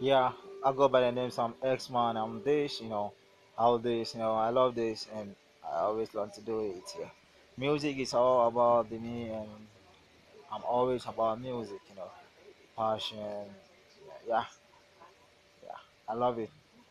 Yeah, I go by the name some X Man. I'm this, you know, all this, you know, I love this, and I always want to do it. Yeah, music is all about the me, and I'm always about music, you know, passion. Yeah, yeah, I love it.